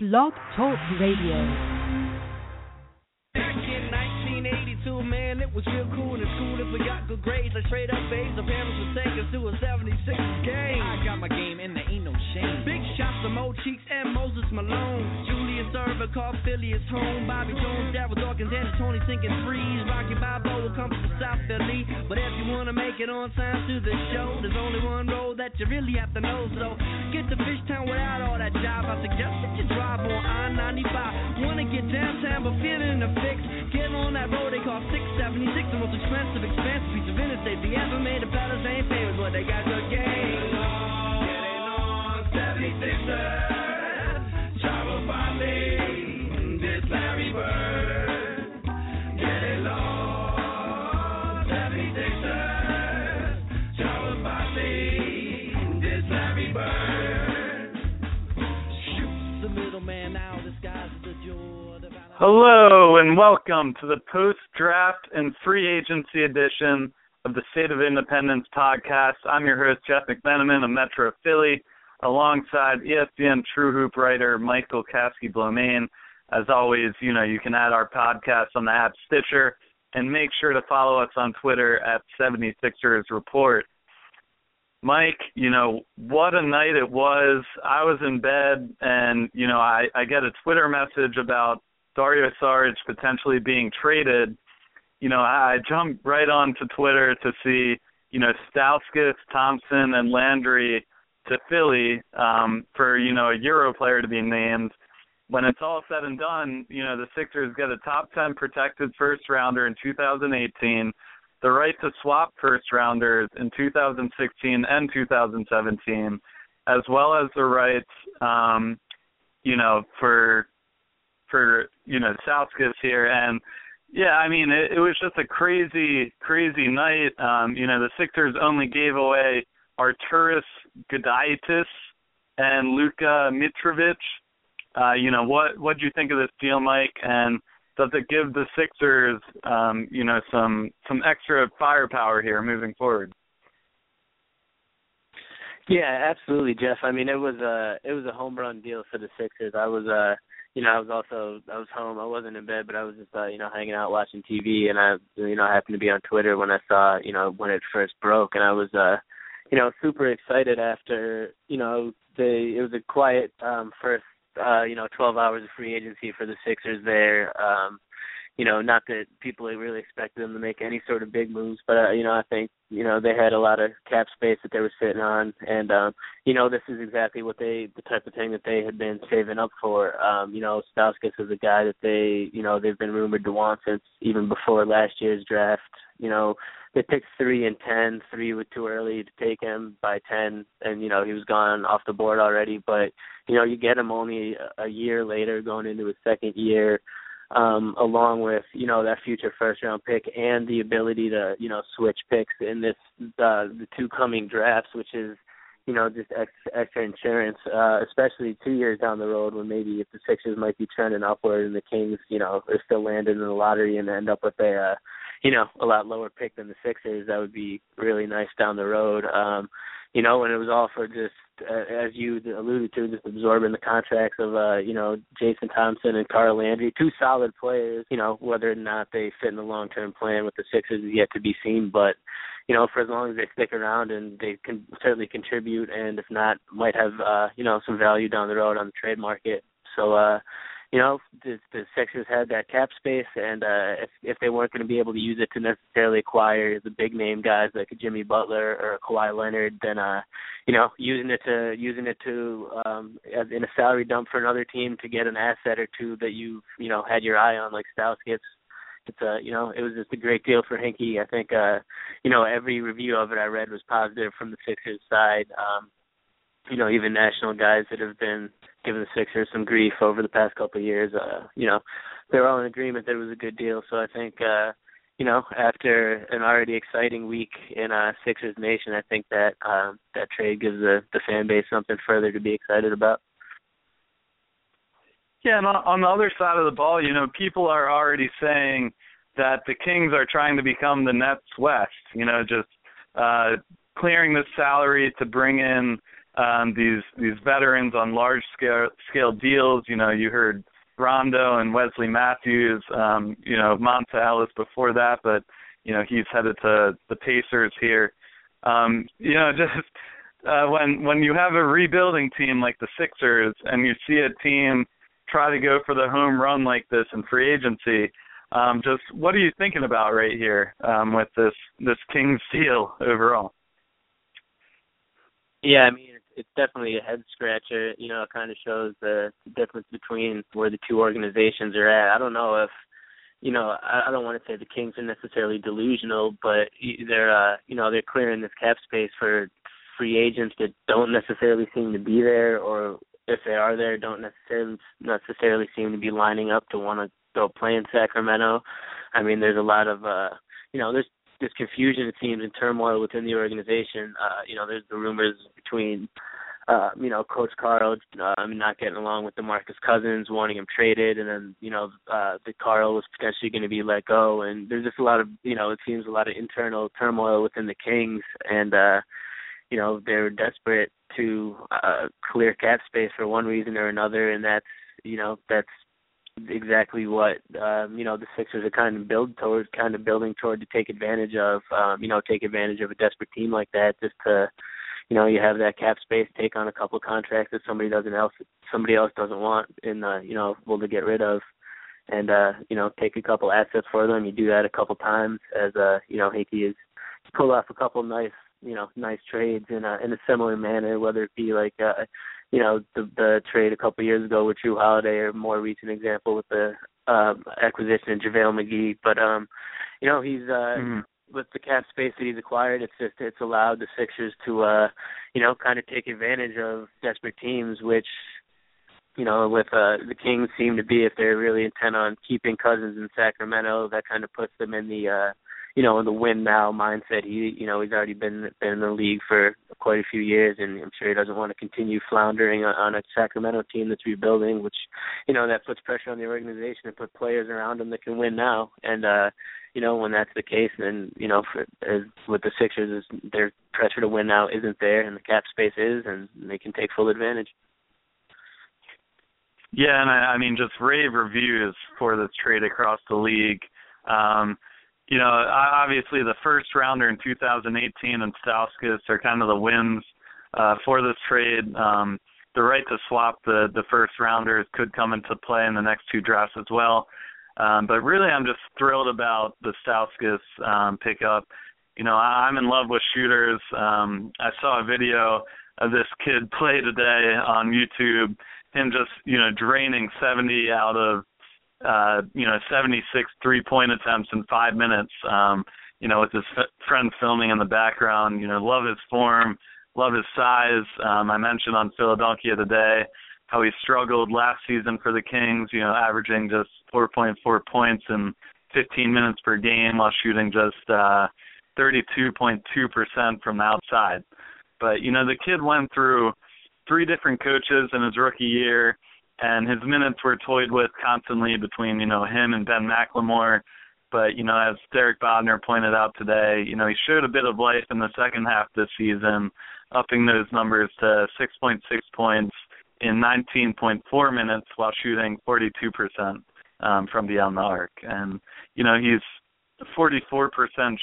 Blog Talk Radio. Back in 1982, man, it was real cool we got good grades. Like straight up A's, the parents would take us to a 76 game. I got my game and there ain't no shame. Big shots to Mo Cheeks and Moses Malone. Julius Erving called Philly his home. Bobby Jones, Darryl Dawkins, and Toney sinking threes. Rocky Balboa will come to South Philly. But if you wanna make it on time to the show, there's only one road that you really have to know. So get to Fishtown without all that jive. I suggest that you drive on I-95. Wanna get downtown but feeling the fix. Get on that road they call 676, the most expensive, expensive piece of interstate they ever made. The fellas ain't famous, but they got good game. Getting on 76ers, Hello and welcome to the post draft and free agency edition of the State of Independence podcast. I'm your host, Jeff McMenamin of Metro Philly, alongside ESPN True Hoop writer Michael Kaskey-Blomain. As always, you know, you can add our podcast on the app Stitcher and make sure to follow us on Twitter at 76ers Report. Mike, you know, what a night it was. I was in bed and, you know, I, I get a Twitter message about Dario Saric potentially being traded. You know, I, jumped right onto Twitter to see, you know, Stauskas, Thompson, and Landry to Philly um, for, you know, a Euro player to be named. When it's all said and done, you know, the Sixers get a top 10 protected first rounder in 2018 the right to swap first rounders in 2016 and 2017, as well as the rights, um, you know, for for you know Southgate here, and yeah, I mean it, it was just a crazy, crazy night. Um, you know, the Sixers only gave away Arturas Gudaitis and Luka Mitrovic. Uh, you know, what what do you think of this deal, Mike? And does it give the Sixers, um, you know, some some extra firepower here moving forward? Yeah, absolutely, Jeff. I mean, it was a it was a home run deal for the Sixers. I was uh you know, I was also I was home. I wasn't in bed, but I was just uh, you know hanging out watching TV, and I you know I happened to be on Twitter when I saw you know when it first broke, and I was uh you know super excited after you know the it was a quiet um first uh you know 12 hours of free agency for the Sixers there. Um you know, not that people really expected them to make any sort of big moves, but uh, you know, I think you know they had a lot of cap space that they were sitting on, and um, you know, this is exactly what they, the type of thing that they had been saving up for. Um, you know, Stauskas is a guy that they, you know, they've been rumored to want since even before last year's draft. You know, they picked three and ten. Three was too early to take him by ten, and you know he was gone off the board already. But you know, you get him only a year later, going into his second year um, along with you know that future first round pick and the ability to you know switch picks in this uh, the two coming drafts, which is you know just extra, insurance, uh, especially two years down the road when maybe if the Sixers might be trending upward and the Kings you know are still landing in the lottery and end up with a uh, you know a lot lower pick than the Sixers, that would be really nice down the road. Um, you know, and it was all for just uh, as you alluded to, just absorbing the contracts of uh, you know Jason Thompson and Carl Landry, two solid players. You know whether or not they fit in the long term plan with the Sixers is yet to be seen, but you know for as long as they stick around and they can certainly contribute, and if not, might have uh, you know some value down the road on the trade market. So. uh you know, the, the Sixers had that cap space, and uh, if if they weren't going to be able to use it to necessarily acquire the big name guys like Jimmy Butler or Kawhi Leonard, then uh, you know, using it to using it to um, as in a salary dump for another team to get an asset or two that you you know had your eye on, like Stauskas. It's a you know it was just a great deal for Hinkie. I think uh, you know every review of it I read was positive from the Sixers side. Um, you know, even national guys that have been giving the Sixers some grief over the past couple of years, uh, you know, they're all in agreement that it was a good deal. So I think uh, you know, after an already exciting week in uh Sixers Nation, I think that um that trade gives the the fan base something further to be excited about. Yeah, and on, on the other side of the ball, you know, people are already saying that the Kings are trying to become the Nets West. You know, just uh clearing the salary to bring in um, these these veterans on large scale scale deals. You know, you heard Rondo and Wesley Matthews. Um, you know, Monta Ellis before that, but you know he's headed to the Pacers here. Um, you know, just uh, when when you have a rebuilding team like the Sixers and you see a team try to go for the home run like this in free agency, um, just what are you thinking about right here um, with this this Kings deal overall? Yeah, I mean it's definitely a head scratcher. You know, it kind of shows the difference between where the two organizations are at. I don't know if you know, I, I don't want to say the Kings are necessarily delusional, but they're uh, you know they're clearing this cap space for free agents that don't necessarily seem to be there, or if they are there, don't necessarily necessarily seem to be lining up to want to go play in Sacramento. I mean, there's a lot of uh, you know, there's there's confusion it seems and turmoil within the organization. Uh, you know, there's the rumors between uh, you know, Coach Karl uh, not getting along with DeMarcus Cousins, wanting him traded and then, you know, uh the Karl was potentially gonna be let go. And there's just a lot of you know, it seems a lot of internal turmoil within the Kings. And uh you know they're desperate to uh, clear cap space for one reason or another, and that's you know that's exactly what um, you know the Sixers are kind of build towards, kind of building toward to take advantage of, um, you know, take advantage of a desperate team like that, just to you know you have that cap space, take on a couple of contracts that somebody doesn't else somebody else doesn't want, and uh, you know able to get rid of. And uh, you know, take a couple assets for them. You do that a couple times, as uh, you know, Hinkie is pull off a couple nice you know nice trades in a in a similar manner, whether it be like uh you know the the trade a couple years ago with Jrue Holiday, or more recent example with the um, acquisition of JaVale McGee. But um, you know he's uh mm-hmm. with the cap space that he's acquired, it's just it's allowed the Sixers to uh you know kind of take advantage of desperate teams, which you know, with uh the Kings seem to be if they're really intent on keeping Cousins in Sacramento, that kind of puts them in the uh you know, in the win now mindset. He, you know, he's already been been in the league for quite a few years, and I'm sure he doesn't want to continue floundering on a Sacramento team that's rebuilding. Which, you know, that puts pressure on the organization to put players around him that can win now. And, uh, you know, when that's the case, then you know, for, as with the Sixers, is their pressure to win now isn't there, and the cap space is, and they can take full advantage. Yeah, and I, I mean, just rave reviews for this trade across the league. Um, you know, obviously the first rounder in 2018 and Stauskas are kind of the wins uh, for this trade. Um, the right to swap the the first rounders could come into play in the next two drafts as well. Um, but really, I'm just thrilled about the Stauskas um, pickup. You know, I, I'm in love with shooters. Um, I saw a video of this kid play today on YouTube. Him just you know draining 70 out of uh, you know, 76 three-point attempts in five minutes. Um, you know, with his f- friends filming in the background. You know, love his form, love his size. Um, I mentioned on Philadelphia today how he struggled last season for the Kings. You know, averaging just 4.4 points in 15 minutes per game while shooting just uh, 32.2% from the outside. But you know, the kid went through three different coaches in his rookie year and his minutes were toyed with constantly between you know him and Ben McLemore. But you know, as Derek Bodner pointed out today, you know he showed a bit of life in the second half this season, upping those numbers to 6.6 points in 19.4 minutes while shooting 42% um, from beyond the arc. And you know he's a 44%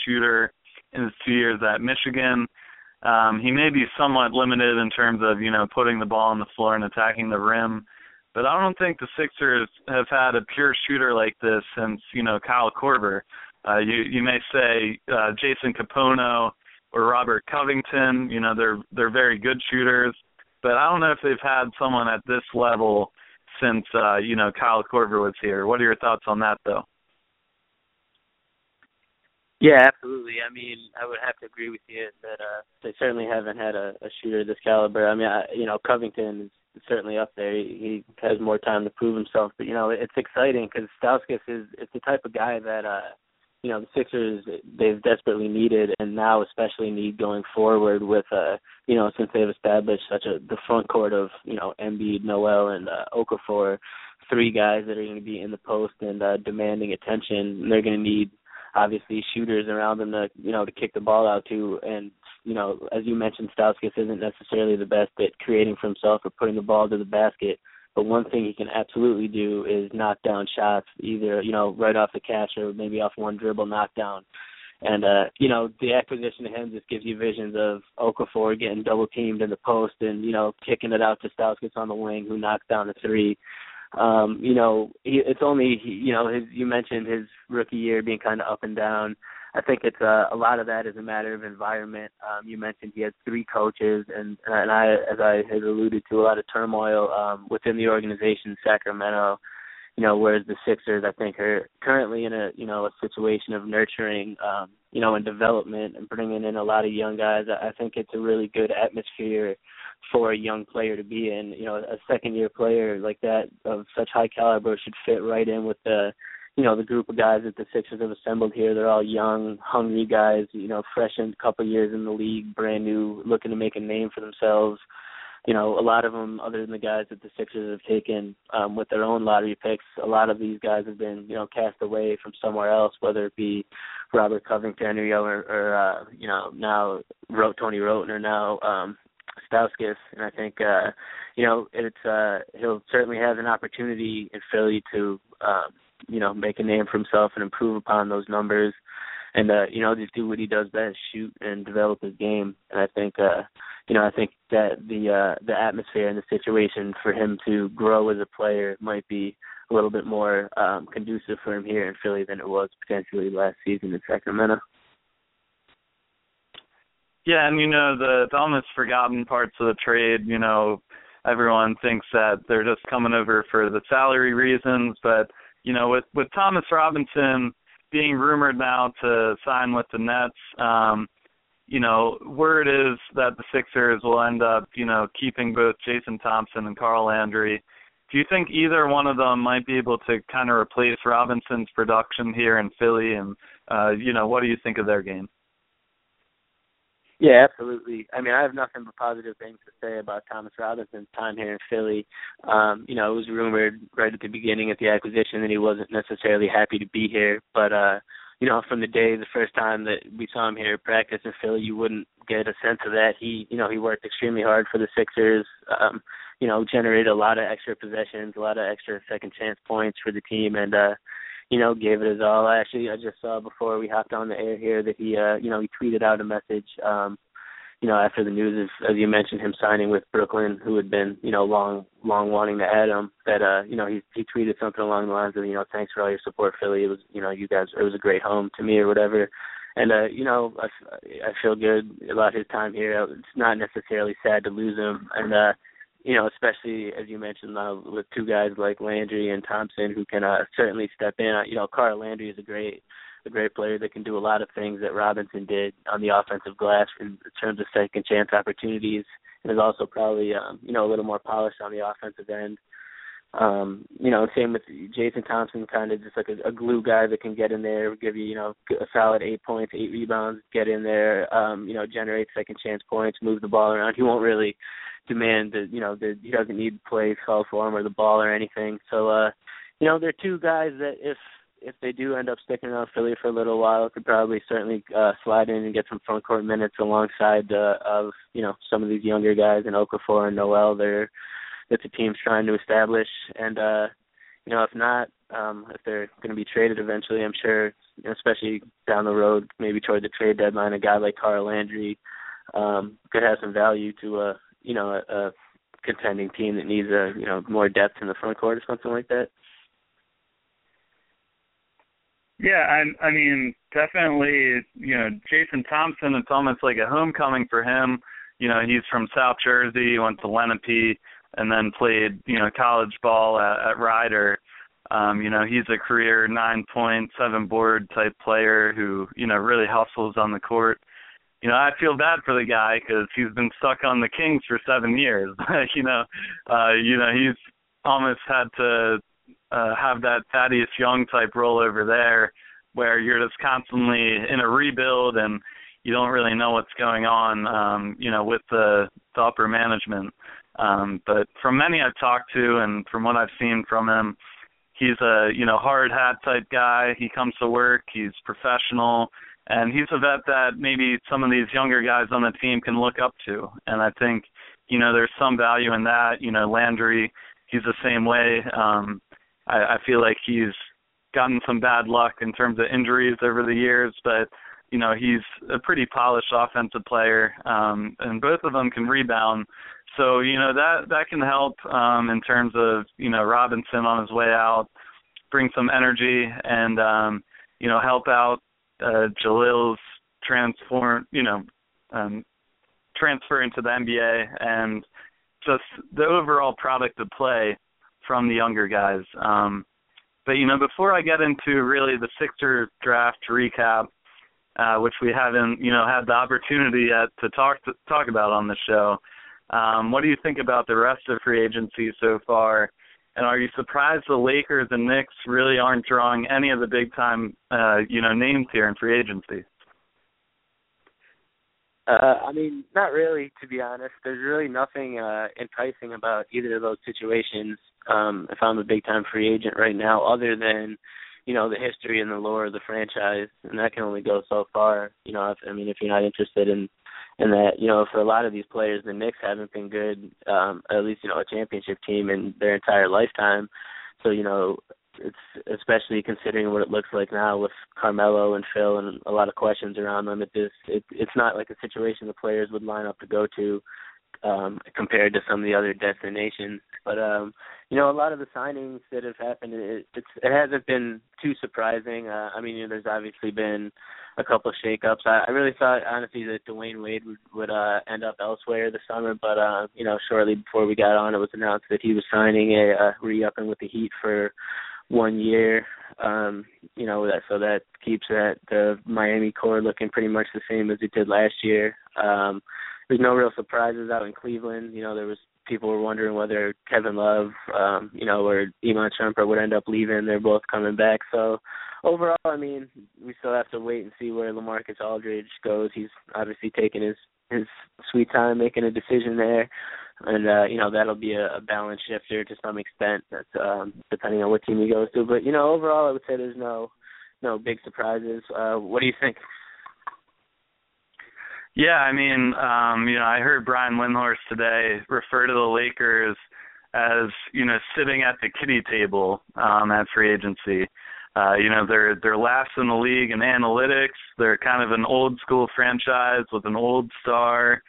shooter in his two years at Michigan. Um, he may be somewhat limited in terms of you know putting the ball on the floor and attacking the rim but I don't think the Sixers have had a pure shooter like this since you know Kyle Korver. Uh, you you may say uh, Jason Kapono or Robert Covington. You know they're they're very good shooters, but I don't know if they've had someone at this level since uh, you know Kyle Korver was here. What are your thoughts on that though? Yeah, absolutely. I mean, I would have to agree with you that uh they certainly haven't had a, a shooter this caliber. I mean, I, you know, Covington is certainly up there. He, he has more time to prove himself, but you know it's exciting because Stauskas is it's the type of guy that uh you know the Sixers they've desperately needed and now especially need going forward with uh you know since they've established such a the front court of you know Embiid, Noel, and uh, Okafor, three guys that are going to be in the post and uh, demanding attention. And they're going to need obviously shooters around them to you know to kick the ball out to and you know, as you mentioned, Stauskas isn't necessarily the best at creating for himself or putting the ball to the basket. But one thing he can absolutely do is knock down shots, either you know right off the catch or maybe off one dribble knockdown. And uh, you know, the acquisition of him just gives you visions of Okafor getting double teamed in the post and, you know, kicking it out to Stauskas on the wing who knocks down a three. Um, you know, he, it's only you know, his you mentioned his rookie year being kind of up and down. I think it's uh, a lot of that is a matter of environment. Um, you mentioned he has three coaches, and and I, as I had alluded to, a lot of turmoil um, within the organization Sacramento you know, whereas the Sixers, I think, are currently in a you know a situation of nurturing, um, you know, and development and bringing in a lot of young guys. I think it's a really good atmosphere for a young player to be in. You know, a second year player like that of such high caliber should fit right in with the you know the group of guys that the Sixers have assembled here. They're all young, hungry guys. You know, fresh in a couple years in the league, brand new, looking to make a name for themselves you know, a lot of them, other than the guys that the Sixers have taken um, with their own lottery picks, a lot of these guys have been, you know, cast away from somewhere else, whether it be Robert Covington or, or, or uh, you know, now Tony Wroten now um, Stauskas, and I think, uh, you know, it's uh, he'll certainly have an opportunity in Philly to, um, you know, make a name for himself and improve upon those numbers and uh, you know, just do what he does best, shoot and develop his game. And I think uh you know, I think that the uh the atmosphere and the situation for him to grow as a player might be a little bit more um conducive for him here in Philly than it was potentially last season in Sacramento. Yeah, and you know the, the almost forgotten parts of the trade. You know, everyone thinks that they're just coming over for the salary reasons, but you know, with with Thomas Robinson, being rumored now to sign with the Nets. Um, you know, word is that the Sixers will end up, you know, keeping both Jason Thompson and Carl Landry. Do you think either one of them might be able to kind of replace Robinson's production here in Philly? And uh, you know, what do you think of their game? Yeah, absolutely. I mean, I have nothing but positive things to say about Thomas Robinson's time here in Philly. Um, you know, it was rumored right at the beginning of the acquisition that he wasn't necessarily happy to be here, but uh, you know, from the day the first time that we saw him here practice in Philly, you wouldn't get a sense of that. He, you know, he worked extremely hard for the Sixers. Um, you know, generated a lot of extra possessions, a lot of extra second chance points for the team, and uh, you know, gave it his all. Actually I just saw before we hopped on the air here that he uh, you know, he tweeted out a message um you know, after the news of as you mentioned him signing with Brooklyn, who had been, you know, long long wanting to add him, that uh, you know, he he tweeted something along the lines of, you know, thanks for all your support, Philly. It was, you know, you guys it was a great home to me or whatever. And uh, you know, I I feel good about his time here. It's not necessarily sad to lose him and uh you know, especially as you mentioned uh, with two guys like Landry and Thompson who can uh, certainly step in. You know, Carl Landry is a great a great player that can do a lot of things that Robinson did on the offensive glass in terms of second chance opportunities, and is also probably um, you know a little more polished on the offensive end. Um, you know, same with Jason Thompson, kind of just like a, a glue guy that can get in there, give you you know a solid eight points, eight rebounds, get in there, um, you know, generate second chance points, move the ball around. He won't really demand that you know that he doesn't need plays called for him or the ball or anything. So uh, you know, they're two guys that if if they do end up sticking around Philly for a little while, could probably certainly uh, slide in and get some front court minutes alongside uh, of you know some of these younger guys in Okafor and Noel. They're that the team's trying to establish, and uh, you know if not, um, if they're going to be traded eventually, I'm sure, especially down the road, maybe toward the trade deadline, a guy like Carl Landry um, could have some value to a you know a, a contending team that needs a you know more depth in the front court or something like that. Yeah, I I mean definitely you know Jason Thompson. It's almost like a homecoming for him. You know he's from South Jersey, he went to Lenape, and then played you know college ball at, at Rider. Um, you know he's a career nine point seven board type player who you know really hustles on the court. You know I feel bad for the guy because he's been stuck on the Kings for seven years. you know, uh, you know he's almost had to uh, have that Thaddeus Young type role over there, where you're just constantly in a rebuild and you don't really know what's going on, um, you know, with the, the upper management. Um, but from many I've talked to and from what I've seen from him, he's a you know hard hat type guy. He comes to work. He's professional. and he's a vet that maybe some of these younger guys on the team can look up to. And I think, you know, there's some value in that. You know, Landry, he's the same way. Um, I, I feel like he's gotten some bad luck in terms of injuries over the years, but you know he's a pretty polished offensive player, um, and both of them can rebound. So you know that that can help um, in terms of you know Robinson on his way out, bring some energy and um, you know help out uh, Jahlil's transform you know um, transfer into the NBA and just the overall product of play from the younger guys. Um, but you know before I get into really the Sixer draft recap, uh, which we haven't you know had the opportunity yet to talk to talk about on the show. Um, what do you think about the rest of free agency so far? And are you surprised the Lakers and Knicks really aren't drawing any of the big time, uh, you know, names here in free agency? Uh, I mean, not really, to be honest. There's really nothing uh, enticing about either of those situations. Um, if I'm a big time free agent right now, other than you know the history and the lore of the franchise, and that can only go so far. You know, if, I mean, if you're not interested in and that you know for a lot of these players the Knicks haven't been good um at least you know a championship team in their entire lifetime so you know it's especially considering what it looks like now with Carmelo and Phil and a lot of questions around them it just it it's not like a situation the players would line up to go to um compared to some of the other destinations but um you know a lot of the signings that have happened it it's it hasn't been too surprising uh, i mean you know, there's obviously been a couple of shakeups. I, I really thought honestly that Dwyane Wade would, would uh, end up elsewhere this summer, but uh, you know, shortly before we got on, it was announced that he was signing a uh, re-upping with the Heat for one year. Um, you know, that so that keeps that the Miami core looking pretty much the same as it did last year. Um, there's no real surprises out in Cleveland. You know, there was people were wondering whether Kevin Love, um, you know, or Iman Shumpert would end up leaving. They're both coming back. So overall, I mean, we still have to wait and see where LaMarcus Aldridge goes. He's obviously taking his his sweet time making a decision there, and uh, you know that'll be a, a balance shifter to some extent. That's um, depending on what team he goes to. But you know, overall, I would say there's no no big surprises. Uh, what do you think? Yeah, I mean, um, you know, I heard Brian Windhorst today refer to the Lakers as, you know, sitting at the kiddie table um, at free agency. Uh, you know, they're they're last in the league in analytics. They're kind of an old school franchise with an old star.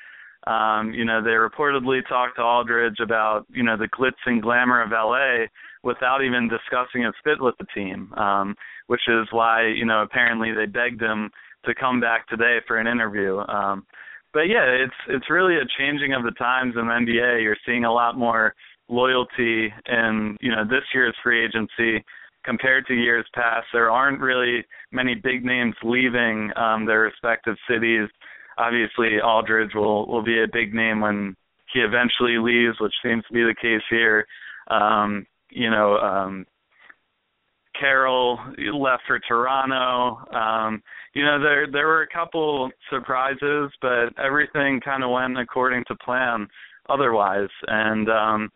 Um, you know, they reportedly talked to Aldridge about, you know, the glitz and glamour of LA without even discussing his fit with the team. Um, which is why, you know, apparently they begged him to come back today for an interview. Um, but yeah, it's it's really a changing of the times in the NBA. You're seeing a lot more loyalty in you know this year's free agency compared to years past. There aren't really many big names leaving um, their respective cities. Obviously, Aldridge will will be a big name when he eventually leaves, which seems to be the case here. Um, you know, um, Carroll left for Toronto. Um, you know, there there were a couple surprises, but everything kind of went according to plan otherwise. And um,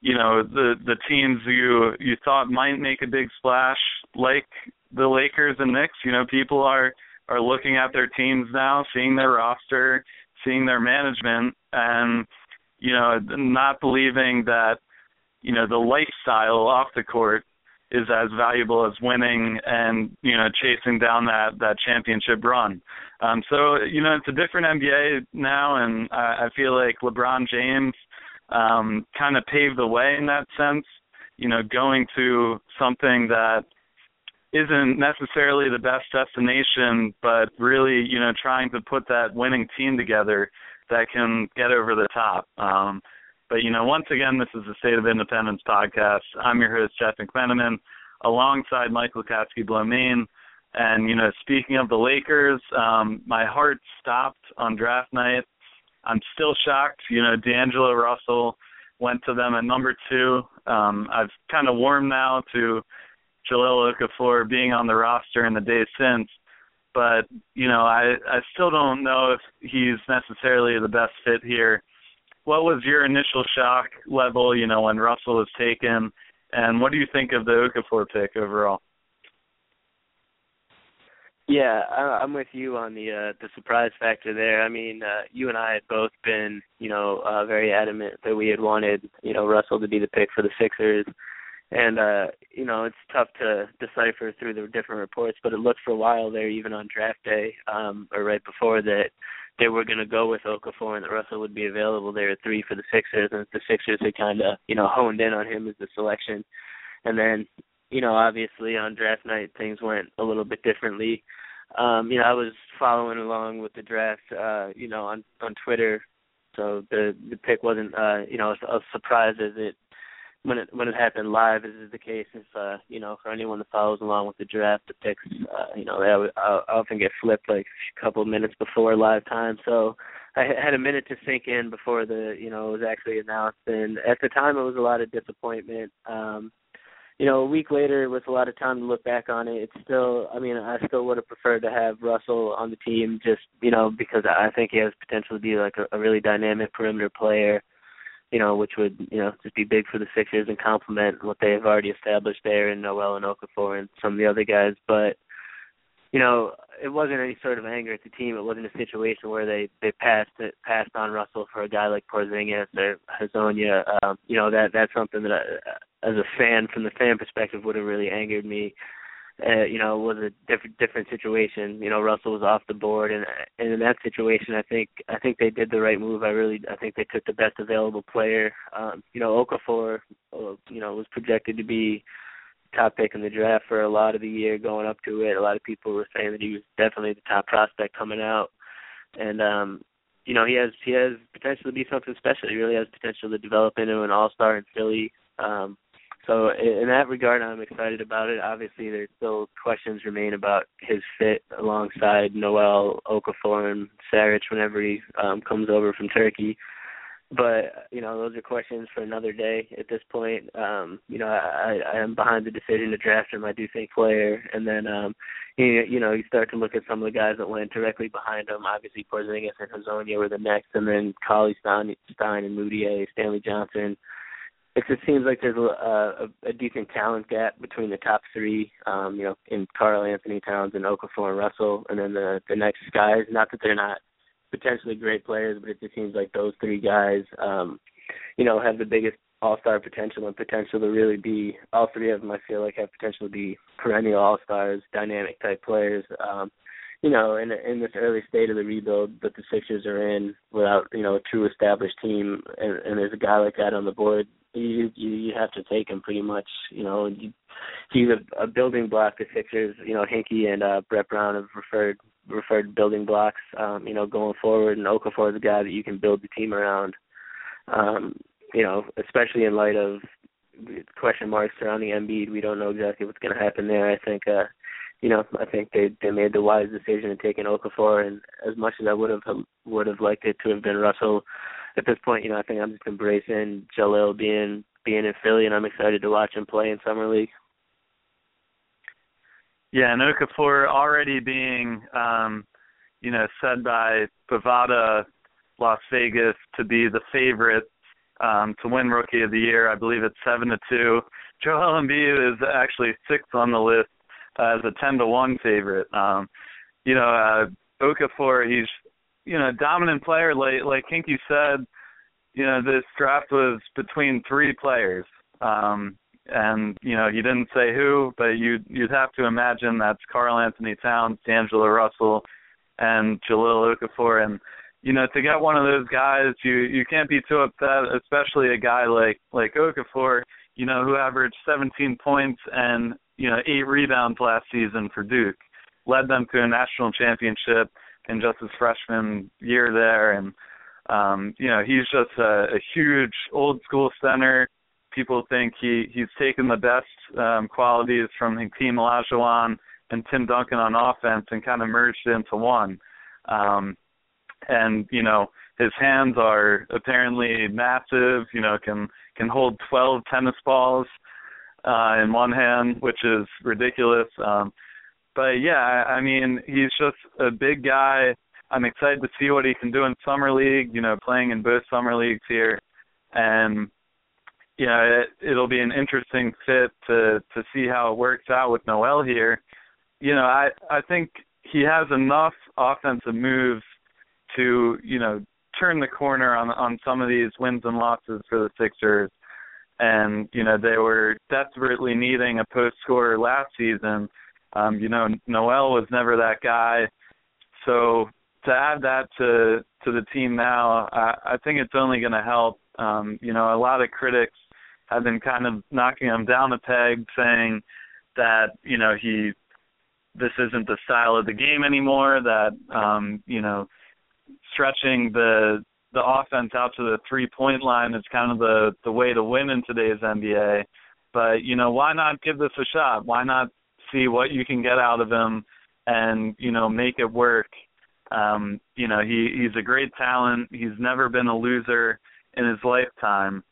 you know, the the teams you you thought might make a big splash, like the Lakers and Knicks, you know, people are are looking at their teams now, seeing their roster, seeing their management, and you know, not believing that you know the lifestyle off the court is as valuable as winning and you know chasing down that that championship run. Um, so you know it's a different NBA now, and I, I feel like LeBron James um, kind of paved the way in that sense. You know, going to something that isn't necessarily the best destination, but really you know trying to put that winning team together that can get over the top. Um, but you know, once again, this is the State of Independence podcast. I'm your host Jeff McMenamin, alongside Michael Kaskey-Blomain. And you know, speaking of the Lakers, um, my heart stopped on draft night. I'm still shocked. You know, D'Angelo Russell went to them at number two. Um, I've kind of warmed now to Jahlil Okafor being on the roster in the days since. But you know, I I still don't know if he's necessarily the best fit here what was your initial shock level, you know, when Russell was taken, and what do you think of the Okafor pick overall? Yeah, I'm with you on the uh, the surprise factor there. I mean, uh, you and I had both been, you know, uh, very adamant that we had wanted, you know, Russell to be the pick for the Sixers, and uh, you know, it's tough to decipher through the different reports, but it looked for a while there, even on draft day, um, or right before that, they were going to go with Okafor and that Russell would be available there at three for the Sixers, and the Sixers had kind of, you know, honed in on him as the selection, and then you know, obviously on draft night things went a little bit differently. Um, you know, I was following along with the draft, uh, you know, on on Twitter, so the the pick wasn't, uh, you know, a, a surprise as it when it when it happened live, as is the case. If uh, you know, for anyone that follows along with the draft, the picks, uh, you know, they often get flipped like a couple of minutes before live time, so. I had a minute to sink in before the, you know, it was actually announced, and at the time it was a lot of disappointment. Um, you know, a week later with a lot of time to look back on it, it's still I mean, I still would have preferred to have Russell on the team just, you know, because I think he has potential to be like a, a really dynamic perimeter player, you know, which would, you know, just be big for the Sixers and complement what they have already established there in Noel and Okafor and some of the other guys. But you know, it wasn't any sort of anger at the team. It wasn't a situation where they they passed it, passed on Russell for a guy like Porzingis or Hezonja. Um, you know that that's something that I, as a fan from the fan perspective would have really angered me. Uh, you know, was a different different situation. You know, Russell was off the board, and and in that situation, I think I think they did the right move. I really I think they took the best available player. Um, you know, Okafor, uh, you know, was projected to be top pick in the draft for a lot of the year going up to it. A lot of people were saying that he was definitely the top prospect coming out. And um you know, he has he has potential to be something special. He really has potential to develop into an all star in Philly. Um so in that regard I'm excited about it. Obviously there's still questions remain about his fit alongside Noel Okafor and Saric whenever he um comes over from Turkey. But you know those are questions for another day at this point. Um you know i i am behind the decision to draft him. I do think player and then um you, you know you start to look at some of the guys that went directly behind him. Obviously Porzingis and Hezonja were the next and then Cauley Stein, Stein and Mudiay Stanley Johnson it just seems like there's a, a, a decent talent gap between the top three, um, you know, in Karl-Anthony Towns and Okafor and Russell, and then the the next guys. Not that they're not potentially great players, but it just seems like those three guys, um, you know, have the biggest all star potential and potential to really be all three of them I feel like have potential to be perennial all stars, dynamic type players. Um, you know, in in this early state of the rebuild that the Sixers are in without, you know, a true established team and, and there's a guy like that on the board, you you you have to take him pretty much, you know, you, he's a, a building block the Sixers, you know, Hinkie and uh Brett Brown have referred referred building blocks, um, you know, going forward. And Okafor is a guy that you can build the team around. Um, you know, especially in light of question marks surrounding Embiid. We don't know exactly what's going to happen there. I think, uh, you know, I think they they made the wise decision in taking Okafor. And as much as I would have would have liked it to have been Russell, at this point, you know, I think I'm just embracing Jahlil being being in Philly, and I'm excited to watch him play in summer league. Yeah, and Okafor already being, um, you know, said by Bovada Las Vegas to be the favorite um, to win Rookie of the Year. I believe it's seven to two. Joel Embiid is actually sixth on the list as a ten to one favorite. Um, you know, uh, Okafor, he's you know dominant player. Like like Hinkie said, you know this draft was between three players. Um, and you know he didn't say who, but you'd you'd have to imagine that's Karl-Anthony Towns, D'Angelo Russell, and Jahlil Okafor, and you know to get one of those guys, you you can't be too upset, especially a guy like like Okafor, you know who averaged 17 points and you know eight rebounds last season for Duke, led them to a national championship in just his freshman year there, and um, you know he's just a, a huge old school center people think he he's taken the best um, qualities from Hakeem Olajuwon and Tim Duncan on offense and kind of merged it into one. Um, and you know his hands are apparently massive. You know can can hold 12 tennis balls uh, in one hand, which is ridiculous. Um, but yeah, I, mean he's just a big guy. I'm excited to see what he can do in summer league. You know, playing in both summer leagues here, and yeah, it, it'll be an interesting fit to to see how it works out with Noel here. You know, I I think he has enough offensive moves to you know turn the corner on on some of these wins and losses for the Sixers. And you know they were desperately needing a post scorer last season. Um, you know Noel was never that guy, so to add that to to the team now, I, I think it's only going to help. Um, you know, a lot of critics have been kind of knocking him down a peg, saying that you know he this isn't the style of the game anymore. That um, you know stretching the the offense out to the three point line is kind of the the way to win in today's NBA. But you know, why not give this a shot? Why not see what you can get out of him and you know make it work? Um, you know, he he's a great talent. He's never been a loser in his lifetime.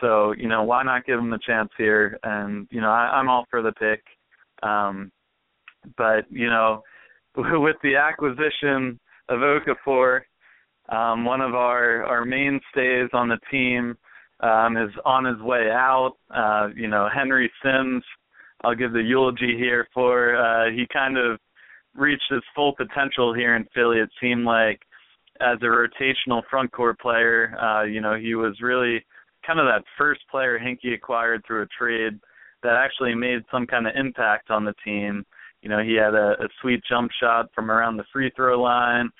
So you know, why not give him the chance here? And you know, I, I'm all for the pick. Um, but you know, with the acquisition of Okafor, um, one of our our mainstays on the team um, is on his way out. Uh, you know, Henry Sims. I'll give the eulogy here for. Uh, he kind of reached his full potential here in Philly. It seemed like as a rotational front court player, uh, you know, he was really kind of that first player Hinkie acquired through a trade that actually made some kind of impact on the team. You know, he had a, a sweet jump shot from around the free throw line,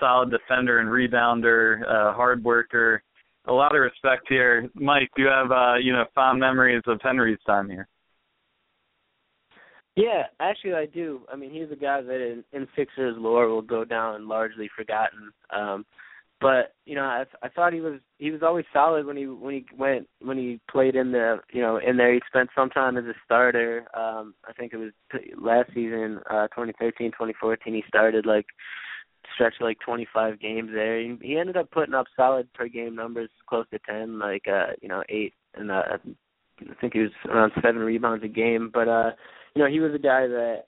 solid defender and rebounder, uh, hard worker. A lot of respect here. Mike, do you have uh, you know, fond memories of Henry's time here? Yeah, actually I do. I mean, he's a guy that in, in Sixers lore will go down largely forgotten. Um but you know, I I thought he was he was always solid when he when he went when he played in the you know in there. He spent some time as a starter. Um, I think it was last season, uh, 2013, 2014. He started like stretched like 25 games there. He, he ended up putting up solid per game numbers, close to 10, like uh, you know eight and uh, I think he was around seven rebounds a game. But uh, you know, he was a guy that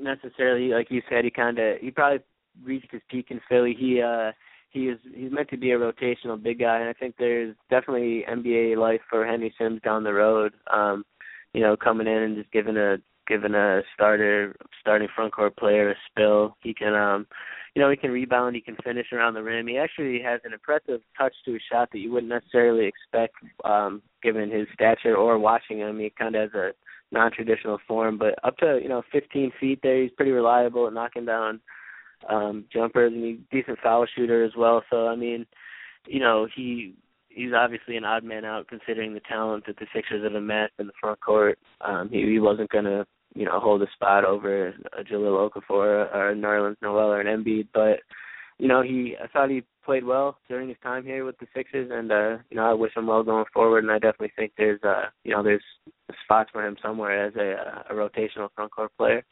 necessarily, like you said, he kind of he probably reached his peak in Philly. He uh he is he's meant to be a rotational big guy, and I think there's definitely NBA life for Henry Sims down the road. Um, you know, coming in and just giving a giving a starter starting front court player a spill. He can um you know, he can rebound, he can finish around the rim. He actually has an impressive touch to his shot that you wouldn't necessarily expect um given his stature or watching him. He kinda has a non traditional form, but up to, you know, fifteen feet there he's pretty reliable at knocking down um jumpers and he's decent foul shooter as well. So I mean, you know, he he's obviously an odd man out considering the talent that the Sixers have amassed in the front court. Um he, he wasn't gonna, you know, hold a spot over a Jahlil Okafor or a Nerlens Noel or an Embiid, but you know, he I thought he played well during his time here with the Sixers and uh, you know, I wish him well going forward and I definitely think there's uh you know, there's spots for him somewhere as a a rotational front court player.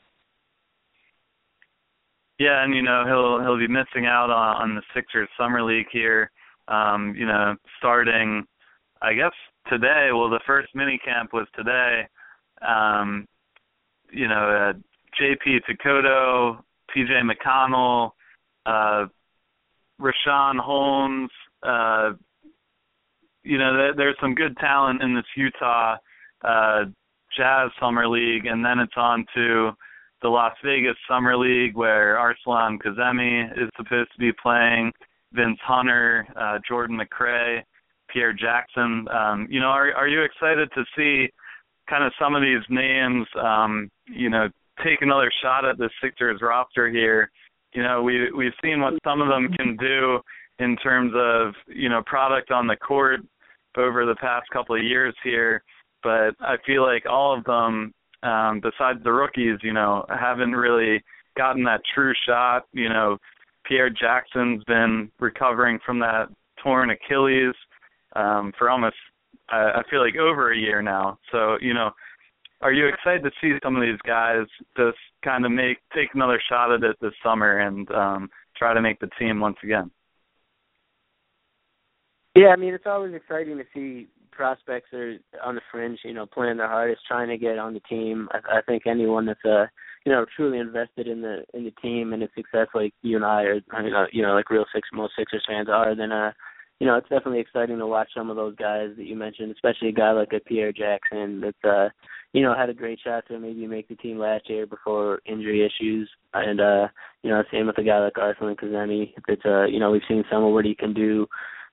Yeah, and you know he'll he'll be missing out on, on the Sixers summer league here. Um, you know, starting, I guess today. Well, the first mini camp was today. Um, you know, uh, J.P. Tokoto, T.J. McConnell, uh, Richaun Holmes. Uh, you know, there, there's some good talent in this Utah uh, Jazz summer league, and then it's on to the Las Vegas Summer League where Arsalan Kazemi is supposed to be playing, Vince Hunter, uh, Jordan McRae, Pierre Jackson. Um, you know, are are you excited to see kind of some of these names, um, you know, take another shot at the Sixers roster here? You know, we we've seen what some of them can do in terms of, you know, product on the court over the past couple of years here, but I feel like all of them um, besides the rookies, you know, haven't really gotten that true shot. You know, Pierre Jackson's been recovering from that torn Achilles um, for almost, I, I feel like, over a year now. So, you know, are you excited to see some of these guys just kind of make take another shot at it this summer and um, try to make the team once again? Yeah, I mean it's always exciting to see prospects are on the fringe, you know, playing their hardest, trying to get on the team. I, I think anyone that's uh you know truly invested in the in the team and its success, like you and I are, you know, you know, like real six most Sixers fans are, then uh, you know, it's definitely exciting to watch some of those guys that you mentioned, especially a guy like a Pierre Jackson that's uh, you know, had a great shot to maybe make the team last year before injury issues. And uh, you know, same with a guy like Arsalan Kazemi. It's uh, you know, we've seen some of what he can do.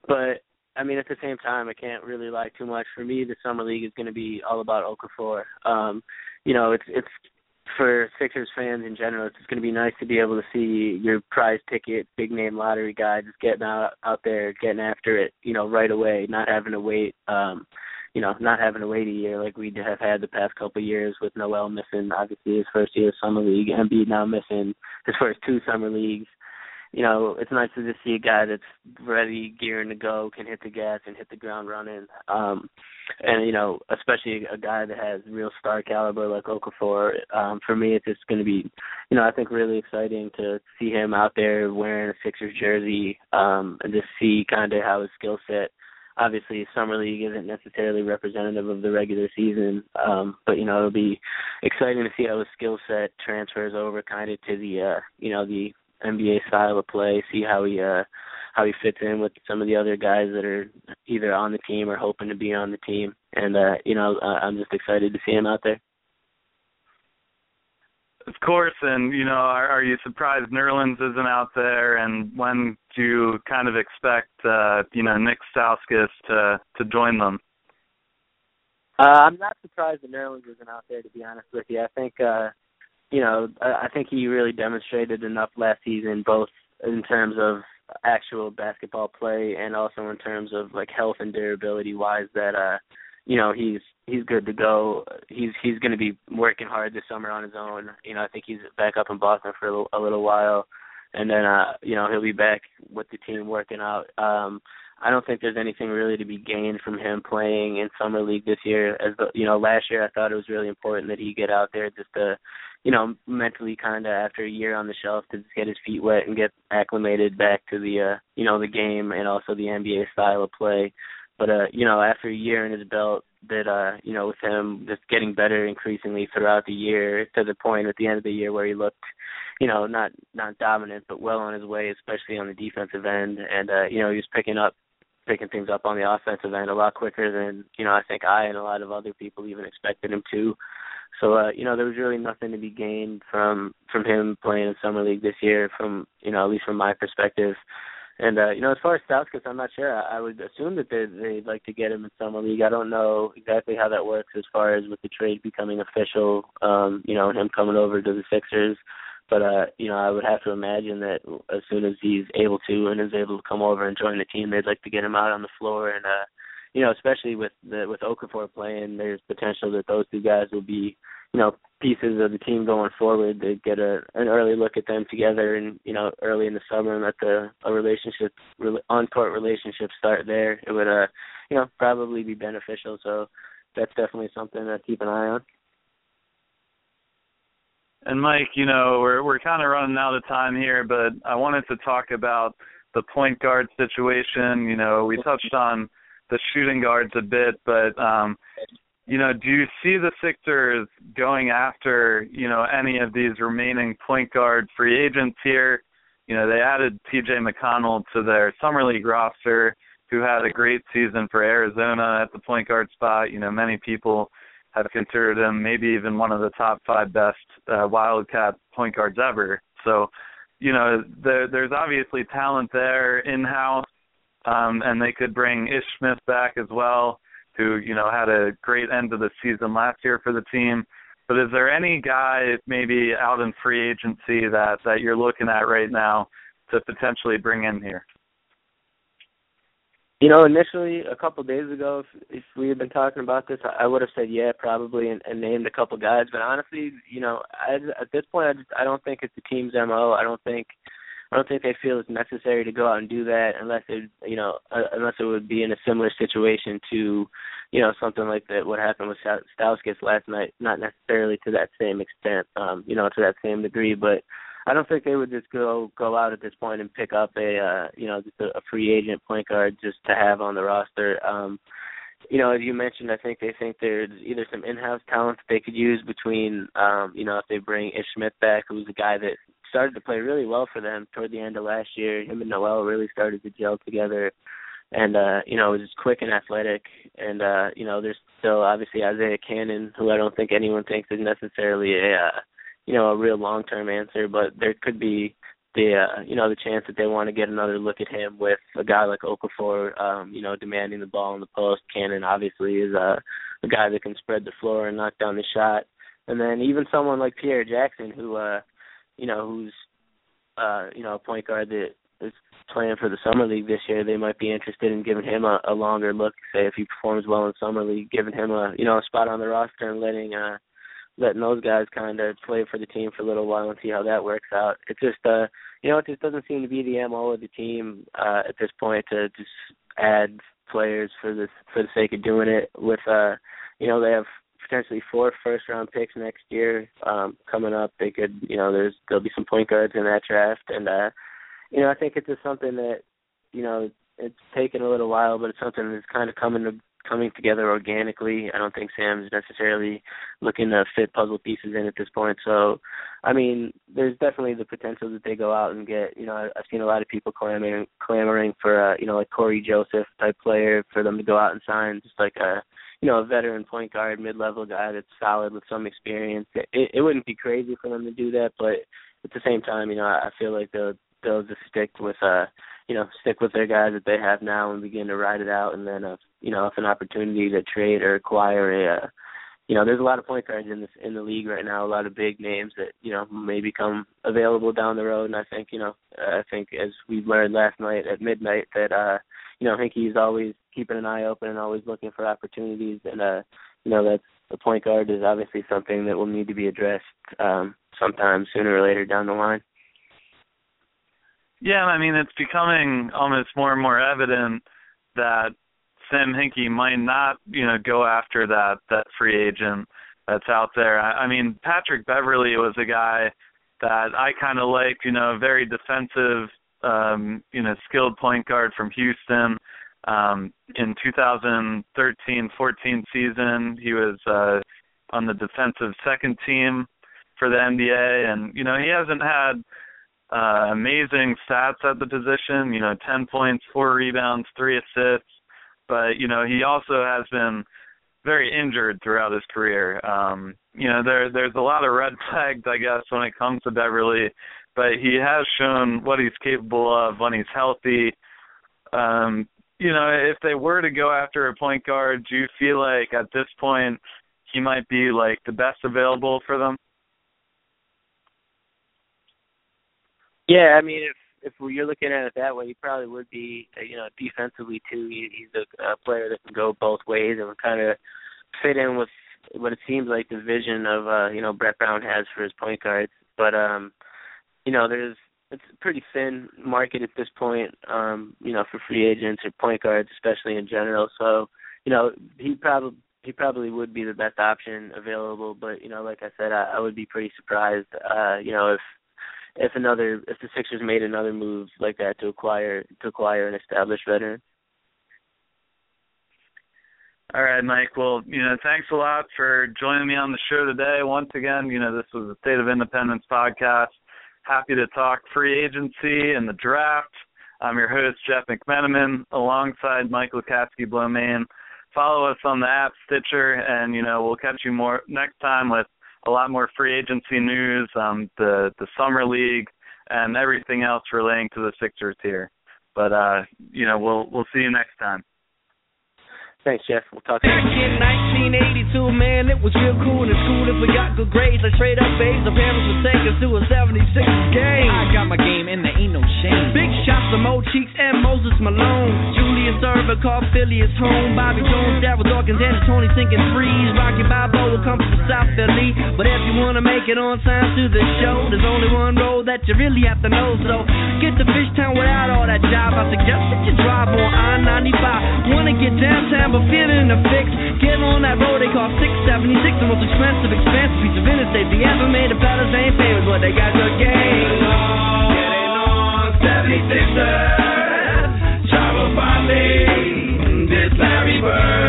But I mean, at the same time, I can't really lie too much. For me, the summer league is going to be all about Okafor. Um, you know, it's it's for Sixers fans in general. It's going to be nice to be able to see your prize ticket, big name lottery guy just getting out out there, getting after it. You know, right away, not having to wait. Um, you know, not having to wait a year like we have had the past couple of years with Noel missing obviously his first year of summer league, and Embiid now missing his first two summer leagues you know, it's nice to just see a guy that's ready, gearing to go, can hit the gas and hit the ground running. Um and you know, especially a guy that has real star caliber like Okafor. Um for me it's just gonna be you know, I think really exciting to see him out there wearing a Sixers jersey, um, and just see kinda how his skill set obviously summer league isn't necessarily representative of the regular season um but you know it'll be exciting to see how his skill set transfers over kind of to the uh you know the NBA style of play, see how he uh how he fits in with some of the other guys that are either on the team or hoping to be on the team. And uh, you know, uh, I'm just excited to see him out there. Of course, and you know, are, are you surprised Nerlens isn't out there? And when do you kind of expect, uh, you know, Nik Stauskas to to join them? Uh, I'm not surprised that Nerlens isn't out there. To be honest with you, I think uh, you know, I think he really demonstrated enough last season, both in terms of actual basketball play and also in terms of like health and durability wise that uh you know he's he's good to go he's he's going to be working hard this summer on his own you know i think he's back up in boston for a little, a little while and then uh you know he'll be back with the team working out um I don't think there's anything really to be gained from him playing in summer league this year. As the, you know, last year I thought it was really important that he get out there just to, you know, mentally kind of after a year on the shelf to just get his feet wet and get acclimated back to the, uh, you know, the game and also the NBA style of play. But uh, you know, after a year in his belt, that uh, you know, with him just getting better increasingly throughout the year to the point at the end of the year where he looked you know, not not dominant, but well on his way, especially on the defensive end. And uh, you know, he was picking up picking things up on the offensive end a lot quicker than you know I think I and a lot of other people even expected him to. So uh, you know there was really nothing to be gained from from him playing in summer league this year, from you know at least from my perspective. And uh, you know as far as Stauskas, I'm not sure. I, I would assume that they they'd like to get him in summer league. I don't know exactly how that works as far as with the trade becoming official. Um, you know and him coming over to the Sixers. But uh, you know, I would have to imagine that as soon as he's able to and is able to come over and join the team, they'd like to get him out on the floor and uh you know, especially with the with Okafor playing, there's potential that those two guys will be, you know, pieces of the team going forward. They get a an early look at them together, and you know, early in the summer, and let the a relationship on court relationship start there. It would, uh, you know, probably be beneficial. So that's definitely something to keep an eye on. And Mike, you know, we're we're kind of running out of time here, but I wanted to talk about the point guard situation. You know, we touched on the shooting guards a bit, but um, you know, do you see the Sixers going after, you know, any of these remaining point guard free agents here? You know, they added T.J. McConnell to their summer league roster, who had a great season for Arizona at the point guard spot. You know, many people have considered him maybe even one of the top five best uh, Wildcat point guards ever. So, you know, there, there's obviously talent there in house, um, and they could bring Ish Smith back as well, who you know had a great end of the season last year for the team. But is there any guy maybe out in free agency that that you're looking at right now to potentially bring in here? You know, initially a couple days ago, if, if we had been talking about this, I, I would have said yeah, probably, and, and named a couple guys. But honestly, you know, I, at this point, I, just, I don't think it's the team's mo. I don't think, I don't think they feel it's necessary to go out and do that unless it, you know, uh, unless it would be in a similar situation to, you know, something like that. What happened with Stauskas last night, not necessarily to that same extent, um, you know, to that same degree, but I don't think they would just go go out at this point and pick up a uh, you know just a, a free agent point guard just to have on the roster. Um, you know, as you mentioned, I think they think there's either some in-house talent that they could use between, um, you know, if they bring Ish Smith back, who's a guy that started to play really well for them toward the end of last year. Him and Noel really started to gel together and uh, you know, is quick and athletic. And uh, you know, there's still obviously Isaiah Canaan, who I don't think anyone thinks is necessarily a uh, you know a real long term answer, but there could be the uh, you know the chance that they want to get another look at him with a guy like Okafor, um, you know, demanding the ball in the post. Canaan obviously is uh, a guy that can spread the floor and knock down the shot, and then even someone like Pierre Jackson, who uh, you know, who's uh, you know a point guard that is playing for the summer league this year. They might be interested in giving him a, a longer look. Say if he performs well in summer league, giving him a you know a spot on the roster and letting uh letting those guys kind of play for the team for a little while and see how that works out. It just uh you know it just doesn't seem to be the mo of the team uh at this point to just add players for this for the sake of doing it with uh you know they have potentially four first round picks next year um coming up they could you know there's there'll be some point guards in that draft and uh you know I think it's just something that you know it's taken a little while but it's something that's kind of coming to coming together organically. I don't think Sam's necessarily looking to fit puzzle pieces in at this point. So, I mean, there's definitely the potential that they go out and get. You know, I've seen a lot of people clamoring clamoring for, uh, you know, like Cory Joseph type player for them to go out and sign just like a, you know, a veteran point guard, mid-level guy that's solid with some experience. It, it wouldn't be crazy for them to do that, but at the same time, you know, I feel like they'll they'll just stick with uh you know stick with their guys that they have now and begin to ride it out and then uh you know if an opportunity to trade or acquire a uh, you know there's a lot of point guards in this in the league right now a lot of big names that you know may become available down the road and I think you know I think as we learned last night at midnight that uh you know Hinkie's always keeping an eye open and always looking for opportunities and uh you know that's the point guard is obviously something that will need to be addressed um sometime sooner or later down the line. Yeah, I mean it's becoming almost more and more evident that Sam Hinkie might not, you know, go after that that free agent that's out there. I, I mean, Patrick Beverley was a guy that I kind of liked, you know, very defensive, um, you know, skilled point guard from Houston. Um, in 2013-14 season, he was uh, on the defensive second team for the NBA, and you know, he hasn't had uh, amazing stats at the position. You know, 10 points, four rebounds, three assists. But you know, he also has been very injured throughout his career. Um, you know, there there's a lot of red flags, I guess, when it comes to Beverley, But he has shown what he's capable of when he's healthy. Um, you know, if they were to go after a point guard, do you feel like at this point he might be like the best available for them? Yeah, I mean, if if you're looking at it that way, he probably would be. You know, defensively too. He, he's a, a player that can go both ways and would kind of fit in with what it seems like the vision of uh, you know Brett Brown has for his point guards. But um, you know, there's it's a pretty thin market at this point. Um, you know, for free agents or point guards, especially in general. So, you know, he probably he probably would be the best option available. But you know, like I said, I, I would be pretty surprised. Uh, you know, if if another if the Sixers made another move like that to acquire to acquire an established veteran. All right, Mike. Well, you know, thanks a lot for joining me on the show today. Once again, you know, this was the State of Independence podcast. Happy to talk free agency and the draft. I'm your host, Jeff McMenamin, alongside Michael Kaskey-Blomain. Follow us on the app Stitcher, and you know we'll catch you more next time with a lot more free agency news, um, the the summer league, and everything else relating to the Sixers here. But uh, you know, we'll we'll see you next time. Thanks, Jeff. We'll talk. to you. Back in 1982, man, it was real cool in school if we got good grades. Like straight up A's, the parents would take us to a 76 game. I got my game and there ain't no shame. Big shots to Mo Cheeks and Moses Malone. Julius Erving called Philly his home. Bobby Jones, Darryl Dawkins, and Toney sinking threes. Rocky Balboa come from South Philly. But if you wanna make it on time to the show, there's only one road that you really have to know. So get to Fishtown without all that jive. I suggest that you drive on I-95. Wanna get downtown? But feeling a fix. Get on that road they call 676, the most expensive, expensive piece of interstate they ever made. The fellas ain't famous, but they got good game. Getting on 76ers, travel me, this Larry Bird.